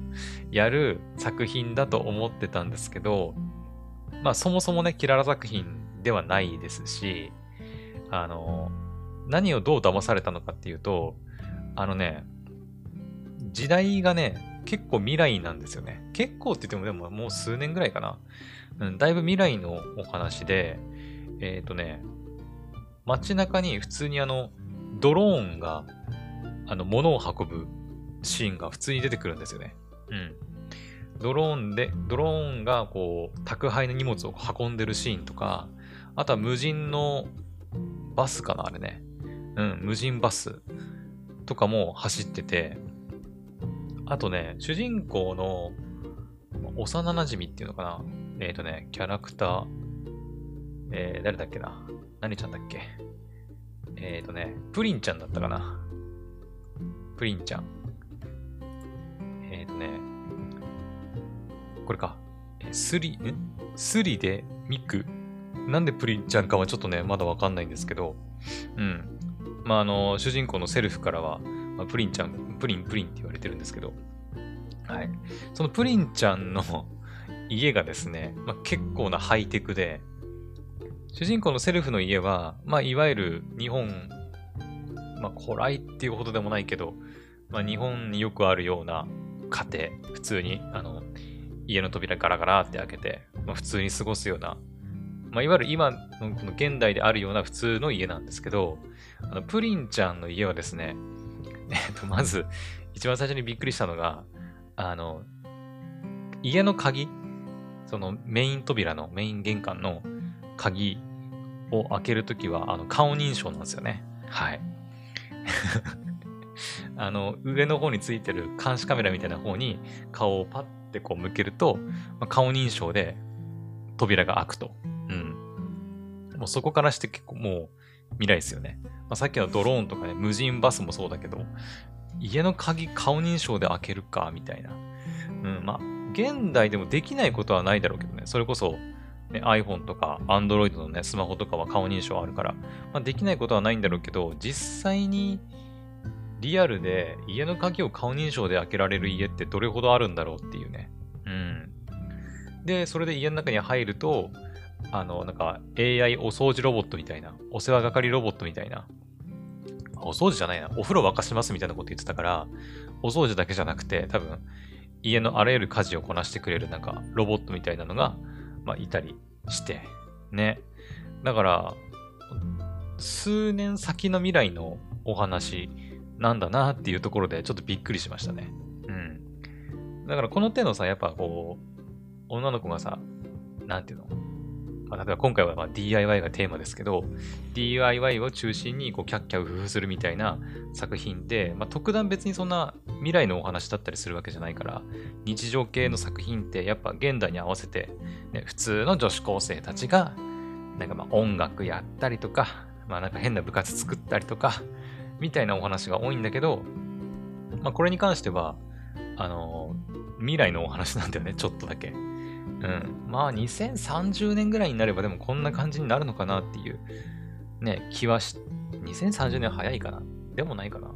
S1: やる作品だと思ってたんですけど、まあそもそもね、キララ作品ではないですし、あの、何をどう騙されたのかっていうと、あのね、時代がね、結構未来なんですよね。結構って言ってもでももう数年ぐらいかな。うん、だいぶ未来のお話で、えっ、ー、とね、街中に普通にあの、ドローンが、あの、物を運ぶシーンが普通に出てくるんですよね。うん。ドローンで、ドローンがこう、宅配の荷物を運んでるシーンとか、あとは無人のバスかな、あれね。うん、無人バスとかも走ってて、あとね、主人公の幼馴染っていうのかなえっ、ー、とね、キャラクター、えー、誰だっけな何ちゃんだっけえっ、ー、とね、プリンちゃんだったかなプリンちゃん。えっ、ー、とね、これか。スリ、んスリでミク？なんでプリンちゃんかはちょっとね、まだわかんないんですけど、うん。まあ、あの、主人公のセルフからは、まあ、プリンちゃん、プリンプリンって言われてるんですけど、はい。そのプリンちゃんの 家がですね、まあ、結構なハイテクで、主人公のセルフの家は、まあ、いわゆる日本、まあ、古来っていうほどでもないけど、まあ、日本によくあるような家庭、普通に、あの、家の扉ガラガラって開けて、まあ、普通に過ごすような、まあ、いわゆる今のこの現代であるような普通の家なんですけど、あのプリンちゃんの家はですね、えっと、まず、一番最初にびっくりしたのが、あの、家の鍵、そのメイン扉の、メイン玄関の鍵を開けるときは、あの、顔認証なんですよね。はい。あの、上の方についてる監視カメラみたいな方に顔をパッてこう向けると、まあ、顔認証で扉が開くと。うん。もうそこからして結構もう未来ですよね。まあ、さっきのドローンとかね、無人バスもそうだけど、家の鍵顔認証で開けるか、みたいな。うん、まあ、現代でもできないことはないだろうけどね、それこそ、ね、iPhone とか Android のね、スマホとかは顔認証あるから、まあ、できないことはないんだろうけど、実際にリアルで家の鍵を顔認証で開けられる家ってどれほどあるんだろうっていうね。うん。で、それで家の中に入ると、あの、なんか AI お掃除ロボットみたいな、お世話係ロボットみたいな、お掃除じゃないな、お風呂沸かしますみたいなこと言ってたから、お掃除だけじゃなくて、多分、家のあらゆる家事をこなしてくれるなんかロボットみたいなのが、まあ、いたりして、ね。だから、数年先の未来のお話なんだなっていうところでちょっとびっくりしましたね。うん。だからこの手のさ、やっぱこう、女の子がさ、なんていうの？まあ、例えば今回はま DIY がテーマですけど、DIY を中心にこうキャッキャウフフするみたいな作品で、まあ、特段別にそんな未来のお話だったりするわけじゃないから、日常系の作品ってやっぱ現代に合わせて、ね、普通の女子高生たちが、なんかま音楽やったりとか、まあなんか変な部活作ったりとか、みたいなお話が多いんだけど、まあこれに関しては、あの未来のお話なんだよね、ちょっとだけ。うん。まあ、2030年ぐらいになればでもこんな感じになるのかなっていう、ね、気はし、2030年早いかなでもないかな。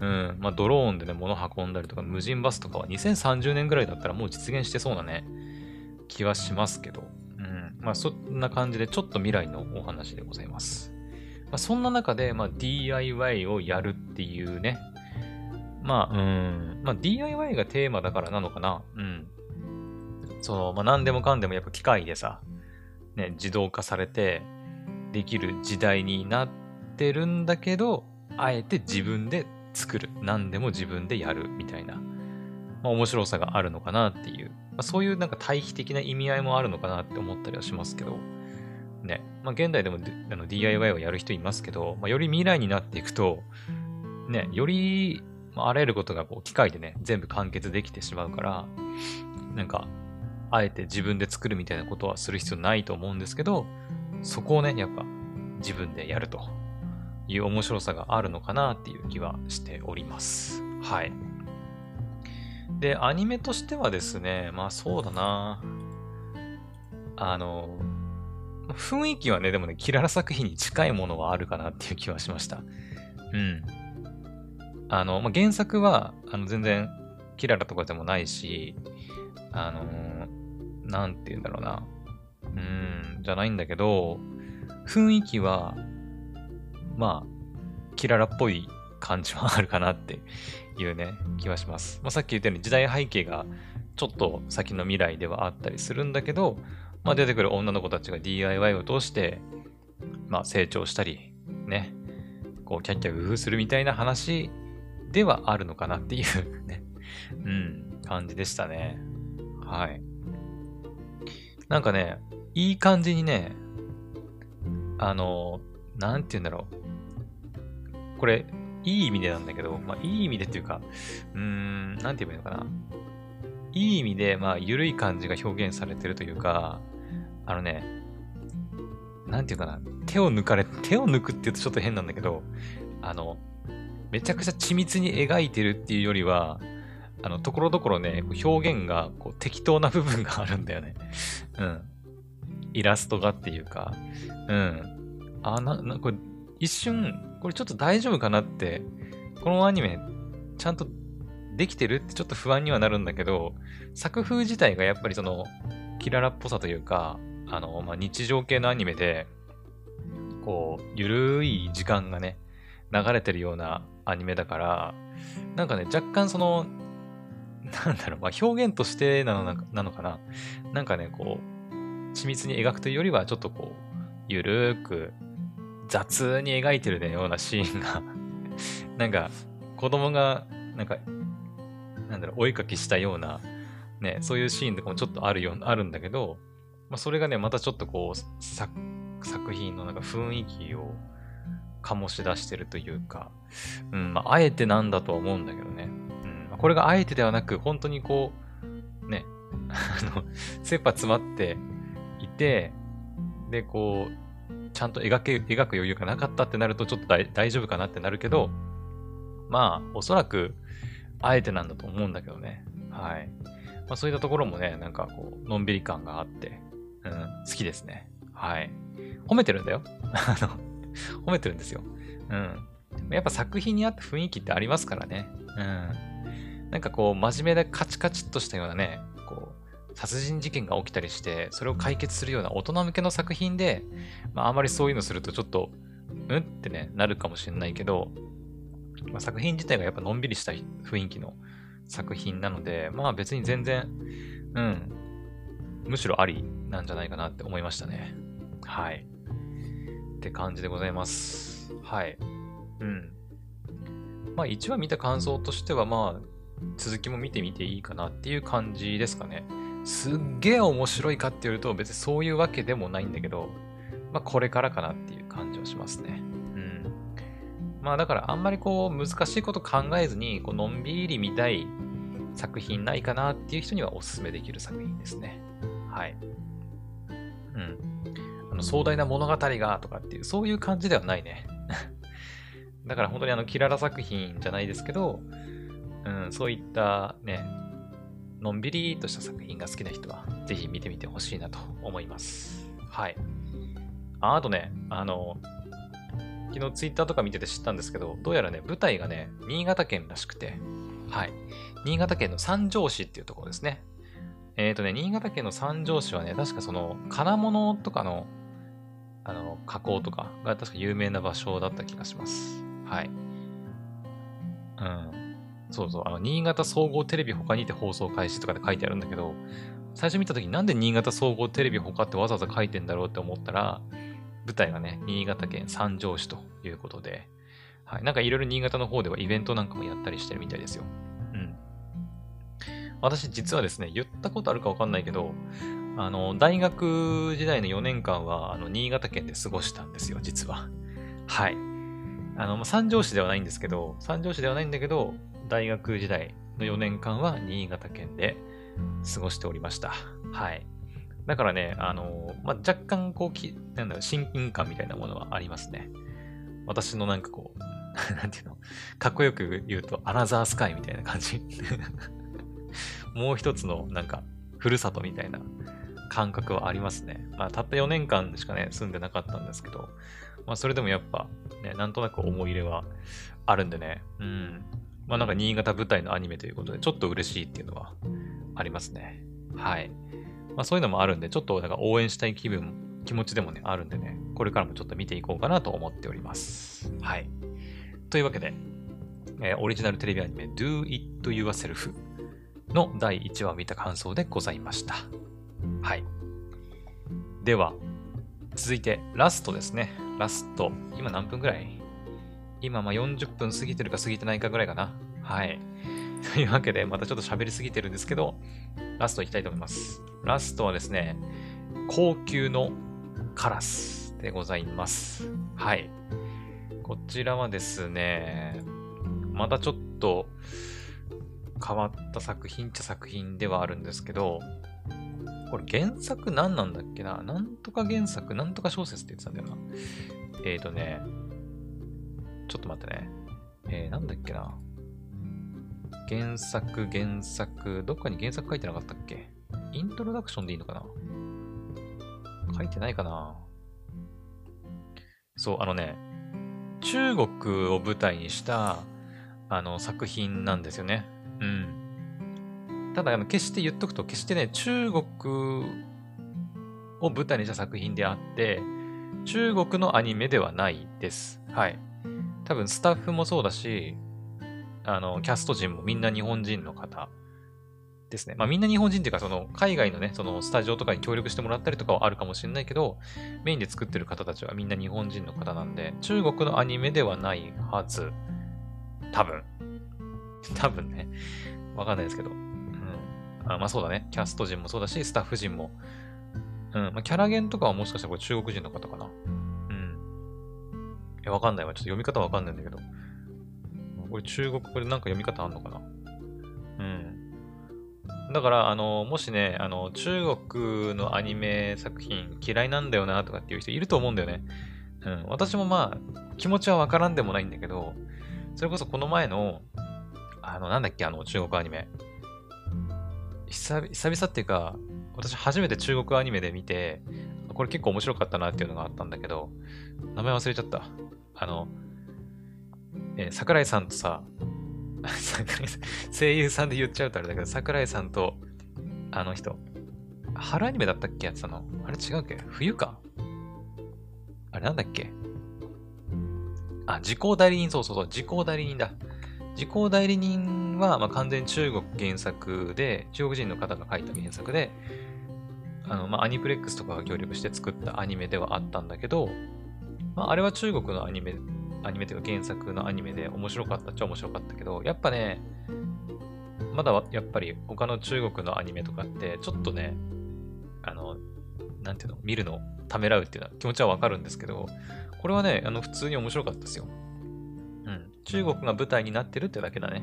S1: うん。まあ、ドローンでね、物運んだりとか、無人バスとかは2030年ぐらいだったらもう実現してそうなね、気はしますけど。うん。まあ、そんな感じでちょっと未来のお話でございます。まあ、そんな中で、まあ、DIY をやるっていうね、まあ、うん、まあ DIY がテーマだからなのかな。うん。その、まあ何でもかんでもやっぱ機械でさ、ね、自動化されてできる時代になってるんだけど、あえて自分で作る。何でも自分でやるみたいな、まあ面白さがあるのかなっていう。まあ、そういうなんか対比的な意味合いもあるのかなって思ったりはしますけど、ね、まあ現代でもあの DIY をやる人いますけど、まあ、より未来になっていくと、ね、よりあらゆることがこう機械でね、全部完結できてしまうから、なんか、あえて自分で作るみたいなことはする必要ないと思うんですけど、そこをね、やっぱ自分でやるという面白さがあるのかなっていう気はしております。はい。で、アニメとしてはですね、まあそうだなあの、雰囲気はね、でもね、キララ作品に近いものはあるかなっていう気はしました。うん。あの、まあ、原作は、あの、全然、キララとかでもないし、あのー、なんて言うんだろうな。うん、じゃないんだけど、雰囲気は、まあ、キララっぽい感じはあるかなって いうね、気はします。まあ、さっき言ったように時代背景がちょっと先の未来ではあったりするんだけど、まあ、出てくる女の子たちが DIY を通して、まあ、成長したり、ね、こう、キャッキャウフフするみたいな話ではあるのかなっていう ね、うん、感じでしたね。はい。なんかね、いい感じにね、あの、なんて言うんだろう。これ、いい意味でなんだけど、まあ、いい意味でっていうか、うーん、なんて言えばいいのかな。いい意味で、まあ、緩い感じが表現されてるというか、あのね、なんていうかな、手を抜かれ、手を抜くって言うとちょっと変なんだけど、あの、めちゃくちゃ緻密に描いてるっていうよりは、あの、ところどころね、表現がこう適当な部分があるんだよね。うん。イラストがっていうか、うん。あ、な、な、これ、一瞬、これちょっと大丈夫かなって、このアニメ、ちゃんとできてるってちょっと不安にはなるんだけど、作風自体がやっぱりその、キララっぽさというか、あの、まあ、日常系のアニメで、こう、ゆるい時間がね、流れてるようなアニメだから、なんかね、若干その、なんだろう、まあ、表現としてなのなのかな。なんかね、こう、緻密に描くというよりは、ちょっとこう、ゆるーく、雑に描いてるようなシーンが なんか、子供が、なんか、なんだろう、お絵かきしたような、ね、そういうシーンとかもちょっとあるようあるんだけど、まあ、それがね、またちょっとこう、作品のなんか雰囲気を醸し出してるというか、うん、まあ、あえてなんだとは思うんだけどね。これがあえてではなく、本当にこう、ね、あの、切羽詰まっていて、で、こう、ちゃんと描け、描く余裕がなかったってなると、ちょっと大丈夫かなってなるけど、まあ、おそらく、あえてなんだと思うんだけどね。はい。まあ、そういったところもね、なんかこう、のんびり感があって、うん、好きですね。はい。褒めてるんだよ。あの、褒めてるんですよ。うん。やっぱ作品に合った雰囲気ってありますからね。うん。なんかこう、真面目でカチカチっとしたようなね、こう、殺人事件が起きたりして、それを解決するような大人向けの作品で、まあ、あまりそういうのするとちょっと、うんってね、なるかもしれないけど、まあ、作品自体がやっぱのんびりした雰囲気の作品なので、まあ別に全然、うん、むしろありなんじゃないかなって思いましたね。はい。って感じでございます。はい。うん。まあ1話見た感想としては、まあ続きも見てみていいかなっていう感じですかね。すっげえ面白いかっていうと別にそういうわけでもないんだけど、まあこれからかなっていう感じはしますね。うん。まあだからあんまりこう難しいこと考えずに、こうのんびり見たい作品ないかなっていう人にはおすすめできる作品ですね。はい。うん。あの壮大な物語がとかっていう、そういう感じではないね。だから本当にあの、キララ作品じゃないですけど、うん、そういったね、のんびりとした作品が好きな人は、ぜひ見てみてほしいなと思います。はい。ああとね、あの、昨日ツイッターとか見てて知ったんですけど、どうやらね、舞台がね、新潟県らしくて、はい。新潟県の三条市っていうところですね。えっ、ー、とね、新潟県の三条市はね、確かその、金物とかの、あの、加工とかが確か有名な場所だった気がします。はい。うん。そうそう、あの、新潟総合テレビ他にて放送開始とかで書いてあるんだけど、最初見た時なんで新潟総合テレビ他ってわざわざ書いてんだろうって思ったら、舞台がね、新潟県三条市ということで、はい。なんかいろいろ新潟の方ではイベントなんかもやったりしてるみたいですよ。うん。私実はですね、言ったことあるかわかんないけど、あの、大学時代の4年間は、あの、新潟県で過ごしたんですよ、実は。はい。あの、三条市ではないんですけど、三条市ではないんだけど、大学時代の4年間は新潟県で過ごしておりました。はい。だからね、あの、まあ、若干、こうき、なんだろう、親近感みたいなものはありますね。私のなんかこう、なんていうの、かっこよく言うと、アナザースカイみたいな感じ。もう一つの、なんか、ふるさとみたいな感覚はありますね。まあ、たった4年間しかね、住んでなかったんですけど、まあ、それでもやっぱ、ね、なんとなく思い入れはあるんでね、うん。まあ、なんか新潟舞台のアニメということで、ちょっと嬉しいっていうのはありますね。はい。まあ、そういうのもあるんで、ちょっとなんか応援したい気分、気持ちでもね、あるんでね、これからもちょっと見ていこうかなと思っております。はい。というわけで、えー、オリジナルテレビアニメ Do It Yourself の第1話を見た感想でございました。はい。では、続いてラストですね。ラスト。今何分ぐらい？今、ま40分過ぎてるか過ぎてないかぐらいかな。はい。というわけで、またちょっと喋りすぎてるんですけど、ラストいきたいと思います。ラストはですね、高級のカラスでございます。はい。こちらはですね、またちょっと変わった作品っちゃ作品ではあるんですけど、これ原作何なんだっけな？なんとか原作、なんとか小説って言ってたんだよな。えーとね、ちょっと待ってね。えー、なんだっけな原作、原作、どっかに原作書いてなかったっけ？イントロダクションでいいのかな？書いてないかなそう、あのね、中国を舞台にしたあの作品なんですよね。うん。ただ、あの決して言っとくと、決してね、中国を舞台にした作品であって、中国のアニメではないです。はい。多分スタッフもそうだし、あの、キャスト陣もみんな日本人の方ですね。まあみんな日本人っていうか、その海外のね、そのスタジオとかに協力してもらったりとかはあるかもしれないけど、メインで作ってる方たちはみんな日本人の方なんで、中国のアニメではないはず。多分。多分ね。わかんないですけど。うん。あまあそうだね。キャスト陣もそうだし、スタッフ陣も。うん。まあキャラゲンとかはもしかしたらこれ中国人の方かな。え、わかんないわ。ちょっと読み方わかんないんだけど。これ中国語でなんか読み方あんのかな？うん。だから、あの、もしね、あの、中国のアニメ作品嫌いなんだよなとかっていう人いると思うんだよね。うん。私もまあ、気持ちはわからんでもないんだけど、それこそこの前の、あの、なんだっけ、あの、中国アニメ。久々っていうか、私初めて中国アニメで見て、これ結構面白かったなっていうのがあったんだけど、名前忘れちゃった。あの、えー、桜井さんとさ、声優さんで言っちゃうとあれだけど、桜井さんと、あの人、春アニメだったっけやつたの？あれ違うっけ？冬か？あれなんだっけ？あ、時効代理人、そうそうそう、時効代理人だ。時効代理人は、まあ、完全中国原作で、中国人の方が書いた原作で、あの、まあ、アニプレックスとかが協力して作ったアニメではあったんだけど、まあ、あれは中国のアニメアニメというか原作のアニメで面白かったっちゃ面白かったけど、やっぱね、まだやっぱり他の中国のアニメとかってちょっとね、あの、なんていうの、見るのためらうっていうのは気持ちはわかるんですけど、これはね、あの普通に面白かったですよ。うん。中国が舞台になってるってだけだね。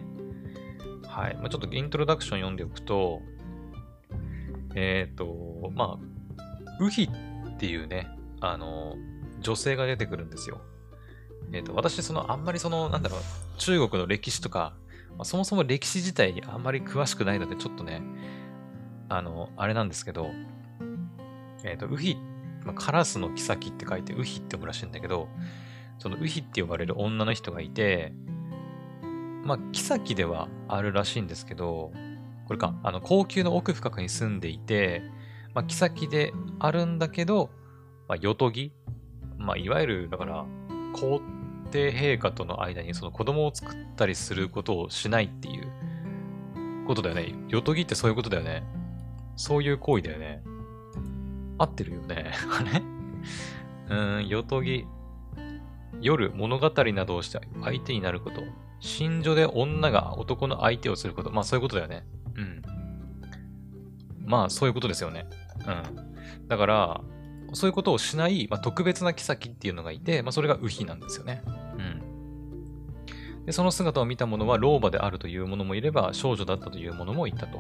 S1: はい。まあ、ちょっとイントロダクション読んでおくと、えっ、ー、と、まあ、ウヒっていうね、あの、女性が出てくるんですよ。えっ、ー、と、私、その、あんまりその、なんだろう、中国の歴史とか、まあ、そもそも歴史自体にあんまり詳しくないので、ちょっとね、あの、あれなんですけど、えっ、ー、と、ウヒ、まあ、カラスの妃って書いてウヒって読むらしいんだけど、そのウヒって呼ばれる女の人がいて、まあ、妃ではあるらしいんですけど、これか、あの、高級の奥深くに住んでいて、まあ、妃であるんだけど、まあ、よとぎまあ、いわゆる、だから、皇帝陛下との間にその子供を作ったりすることをしないっていうことだよね。よとぎってそういうことだよね。そういう行為だよね。合ってるよね。あれ？うーん、よとぎ。夜、物語などをして相手になること。心女で女が男の相手をすること。まあそういうことだよね。うん。まあそういうことですよね。うん。だから、そういうことをしない、まあ、特別な妃っていうのがいて、まあそれがウヒなんですよね。うん。で、その姿を見た者は老婆であるという者もいれば、少女だったという者もいたと。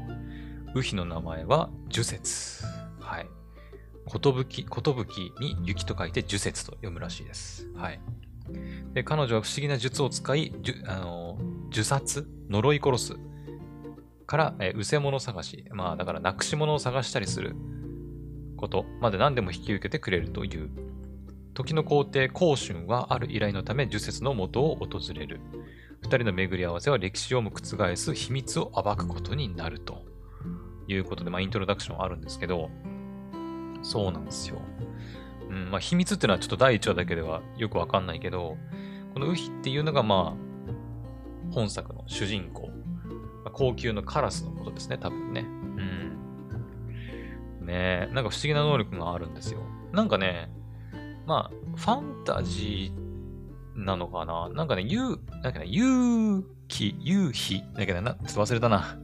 S1: ウヒの名前は、呪節。はい。ことぶき、ことぶきに雪と書いて呪節と読むらしいです。はい。で、彼女は不思議な術を使い、じゅあの呪殺、呪い殺す。から、えー、うせ者探し。まあ、だから、なくし物を探したりすることまで何でも引き受けてくれるという。時の皇帝、孔春はある依頼のため、呪説の元を訪れる。二人の巡り合わせは歴史をも覆す秘密を暴くことになるということで、まあ、イントロダクションあるんですけど、そうなんですよ。うん、まあ、秘密っていうのはちょっと第一話だけではよくわかんないけど、このウヒっていうのがまあ、本作の主人公。まあ、高級のカラスのことですね、多分ね。ねなんか不思議な能力があるんですよ。なんかね、まあ、ファンタジーなのかな？なんかね、ゆ、なんかね、勇気、勇気、だけどな、ちょっと忘れたな。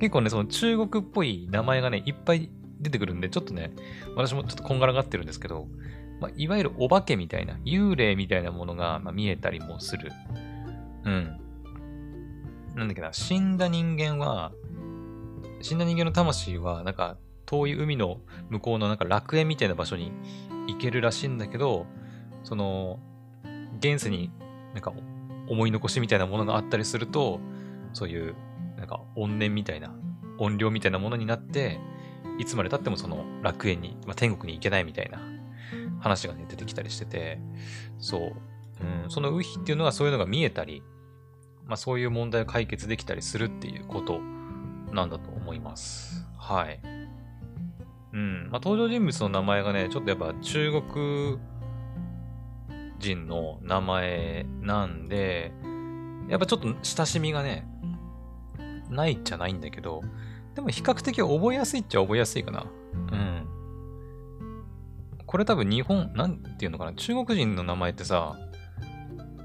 S1: 結構ね、その中国っぽい名前がね、いっぱい出てくるんで、ちょっとね、私もちょっとこんがらがってるんですけど、まあ、いわゆるお化けみたいな、幽霊みたいなものが、まあ、見えたりもする。うん。なんだっけな、死んだ人間は、死んだ人間の魂は、なんか、遠い海の向こうのなんか楽園みたいな場所に行けるらしいんだけど、その、現世になんか思い残しみたいなものがあったりすると、そういう、なんか怨念みたいな、怨霊みたいなものになって、いつまで経ってもその楽園に、まあ、天国に行けないみたいな話がね、出てきたりしてて、そう。うん、そのウヒっていうのはそういうのが見えたり、まあそういう問題を解決できたりするっていうことなんだと思います。はい。うん。まあ登場人物の名前がね、ちょっとやっぱ中国人の名前なんで、やっぱちょっと親しみがね、ないじゃないんだけど、でも比較的覚えやすいっちゃ覚えやすいかな。うん。これ多分日本、なんていうのかな、中国人の名前ってさ、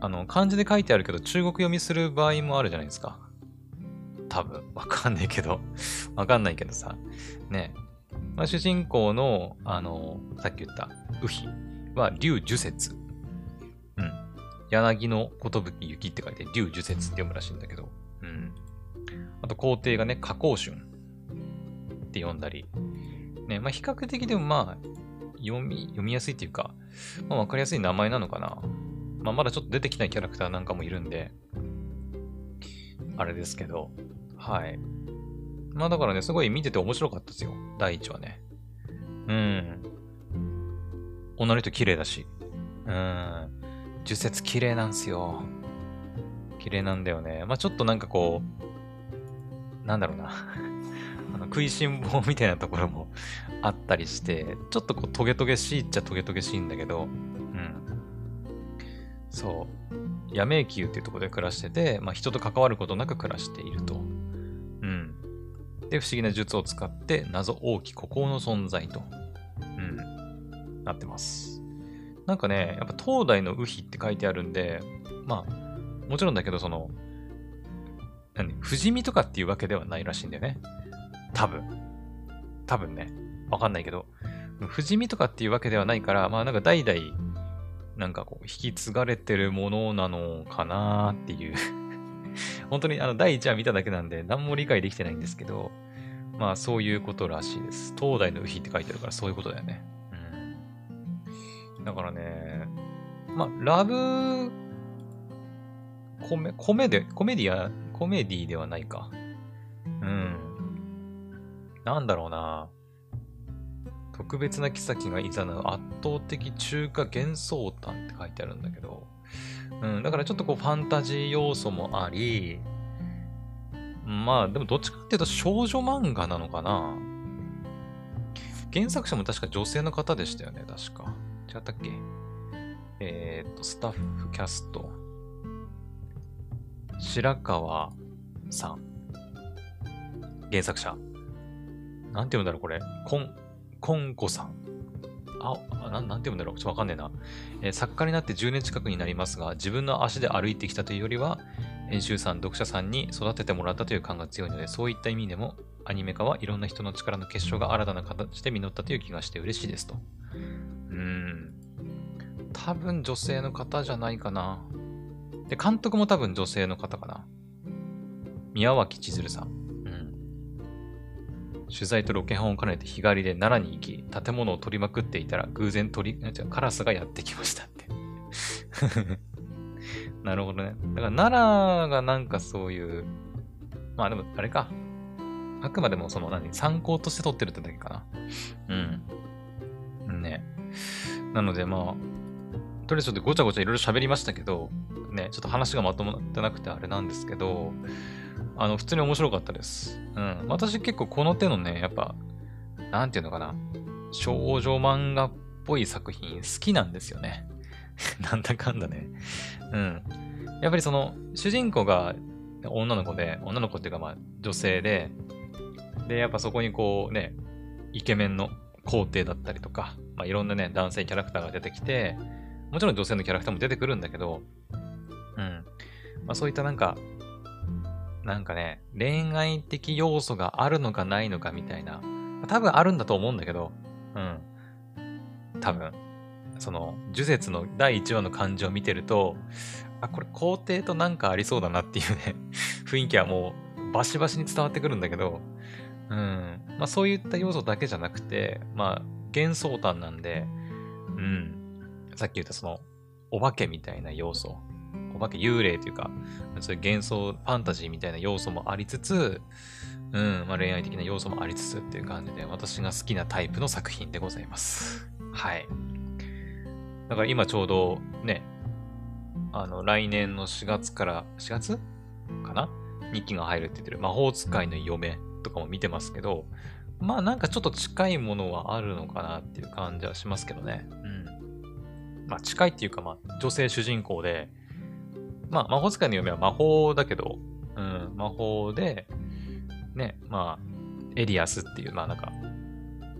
S1: あの、漢字で書いてあるけど中国読みする場合もあるじゃないですか。多分。わかんないけど。わかんないけどさ。ね。まあ、主人公の、あの、さっき言った、ウヒは、竜樹節。うん。柳の寿雪って書いて、竜樹節って読むらしいんだけど。うん。あと、皇帝がね、花光春。って読んだり、ね、まあ、比較的でもまあ、読み、読みやすいっていうか、まあ、わかりやすい名前なのかな。まあ、まだちょっと出てきないキャラクターなんかもいるんで、あれですけど、はい。まあだからね、すごい見てて面白かったですよ。第一話ね。うん。女の人綺麗だし。うん。樹節綺麗なんすよ。綺麗なんだよね。まあちょっとなんかこう、なんだろうな あの食いしん坊みたいなところも あったりして、ちょっとこうトゲトゲしいっちゃトゲトゲしいんだけど、うん。そう。ヤメイキューっていうところで暮らしてて、まあ人と関わることなく暮らしていると。で、不思議な術を使って謎大き孤高の存在と、うん、なってます。なんかね、やっぱ東大のウヒって書いてあるんで、まあ、もちろんだけど、その、何、不死身とかっていうわけではないらしいんだよね。多分。多分ね。わかんないけど。不死身とかっていうわけではないから、まあなんか代々、なんかこう、引き継がれてるものなのかなっていう 本当にあの、第1話見ただけなんで、何も理解できてないんですけど、まあそういうことらしいです。東大のウヒって書いてあるからそういうことだよね。うん。だからね、まあ、ラブ、コメ、コメデ、コメディア、コメディではないか。うん。なんだろうな。特別な妃がいざなう圧倒的中華幻想譚って書いてあるんだけど、うん、だからちょっとこうファンタジー要素もあり、まあでもどっちかっていうと少女漫画なのかな。原作者も確か女性の方でしたよね、確か。違ったっけ？えっ、と、スタッフキャスト。白川さん。原作者。なんて読うんだろう、これ。こん、こんこさん。あ、なんなんて読んだろう。ちょっとわかんねえな、えー作家になって10年近くになりますが、自分の足で歩いてきたというよりは、編集さん、読者さんに育ててもらったという感が強いので、そういった意味でも、アニメ化はいろんな人の力の結晶が新たな形で実ったという気がして嬉しいですと。うん。多分女性の方じゃないかな。で、監督も多分女性の方かな。宮脇千鶴さ。ん。取材とロケハンを兼ねて日帰りで奈良に行き、建物を取りまくっていたら偶然鳥、違うカラスがやってきましたって。なるほどね。だから奈良がなんかそういう、まあでもあれか。あくまでもその何、参考として撮ってるってだけかな。うん。ね。なのでまあ、とりあえずちょっとごちゃごちゃいろいろ喋りましたけど、ね、ちょっと話がまとまってなくてあれなんですけど、あの、普通に面白かったです。うん。私結構この手のね、やっぱ、なんていうのかな、少女漫画っぽい作品好きなんですよね。なんだかんだね。うん。やっぱりその、主人公が女の子で、女の子っていうかまあ女性で、で、やっぱそこにこうね、イケメンの皇帝だったりとか、まあいろんなね、男性キャラクターが出てきて、もちろん女性のキャラクターも出てくるんだけど、うん。まあそういったなんか、なんかね、恋愛的要素があるのかないのかみたいな、多分あるんだと思うんだけど、うん。多分。その、呪術の第1話の感じを見てると、あ、これ皇帝となんかありそうだなっていうね、雰囲気はもうバシバシに伝わってくるんだけど、うん。まあそういった要素だけじゃなくて、まあ幻想譚なんで、うん。さっき言ったその、お化けみたいな要素。化け幽霊というか、そういう幻想、ファンタジーみたいな要素もありつつ、うん、まあ、恋愛的な要素もありつつっていう感じで、私が好きなタイプの作品でございます。はい。だから今ちょうどね、あの、来年の4月から、4月かな ?2 期が入るって言ってる魔法使いの嫁とかも見てますけど、まあなんかちょっと近いものはあるのかなっていう感じはしますけどね。うん。まあ近いっていうかまあ女性主人公で、まあ魔法使いの嫁は魔法だけど、うん、魔法で、ね、まあ、エリアスっていう、まあなんか、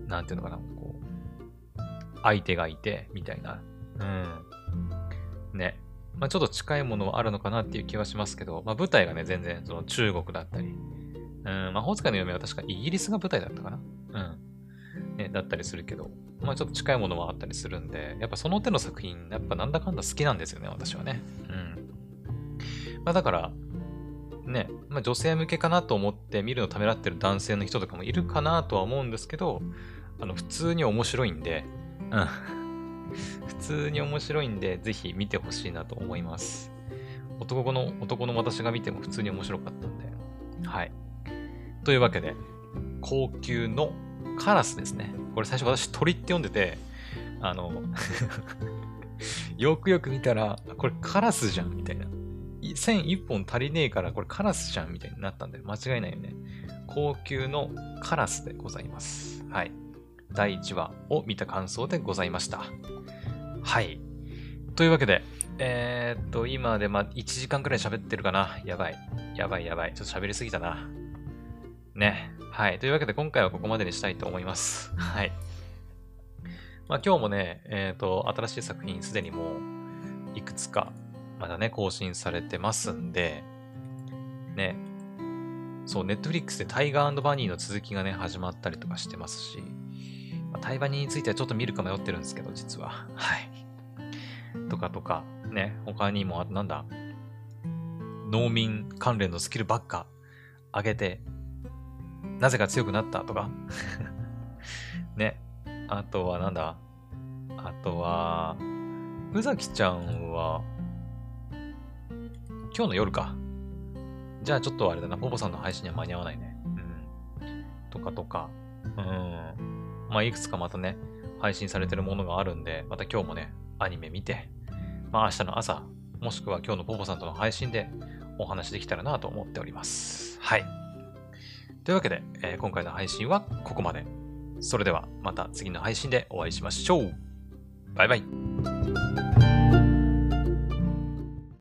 S1: なんていうのかな、こう、相手がいて、みたいな。うん。ね。まあちょっと近いものはあるのかなっていう気はしますけど、まあ舞台がね、全然その中国だったり、うん、魔法使いの嫁は確かイギリスが舞台だったかなうん。ね、だったりするけど、まあちょっと近いものはあったりするんで、やっぱその手の作品、やっぱなんだかんだ好きなんですよね、私はね。うん。まあだから、ね、まあ女性向けかなと思って見るのためらってる男性の人とかもいるかなとは思うんですけど、あの、普通に面白いんで、うん。普通に面白いんで、ぜひ見てほしいなと思います。男の、男の私が見ても普通に面白かったんで。はい。というわけで、高級のカラスですね。これ最初私鳥って読んでて、あの、よくよく見たら、これカラスじゃんみたいな。い線一本足りねえからこれカラスじゃんみたいになったんで間違いないよね。高級のカラスでございます。はい。第1話を見た感想でございました。はい。というわけで、えー、っと、今でまあ1時間くらい喋ってるかな。やばい。やばいやばい。ちょっと喋りすぎたな。ね。はい。というわけで今回はここまでにしたいと思います。はい。まあ今日もね、えーっと、新しい作品すでにもういくつかまだね、更新されてますんで、ね、そう、ネットフリックスでタイガーバニーの続きがね、始まったりとかしてますし、まあ、タイバニーについてはちょっと見るか迷ってるんですけど、実は。はい。とかとか、ね、他にも、あとなんだ、農民関連のスキルばっか上げて、なぜか強くなったとか、ね、あとはなんだ、あとは、宇崎ちゃんは、今日の夜か。じゃあちょっとあれだな、ポポさんの配信には間に合わないね。うん。とかとか。うん。まあ、いくつかまたね、配信されてるものがあるんで、また今日もね、アニメ見て、まあ明日の朝、もしくは今日のポポさんとの配信でお話できたらなと思っております。はい。というわけで、えー今回の配信はここまで。それではまた次の配信でお会いしましょう。バイバイ。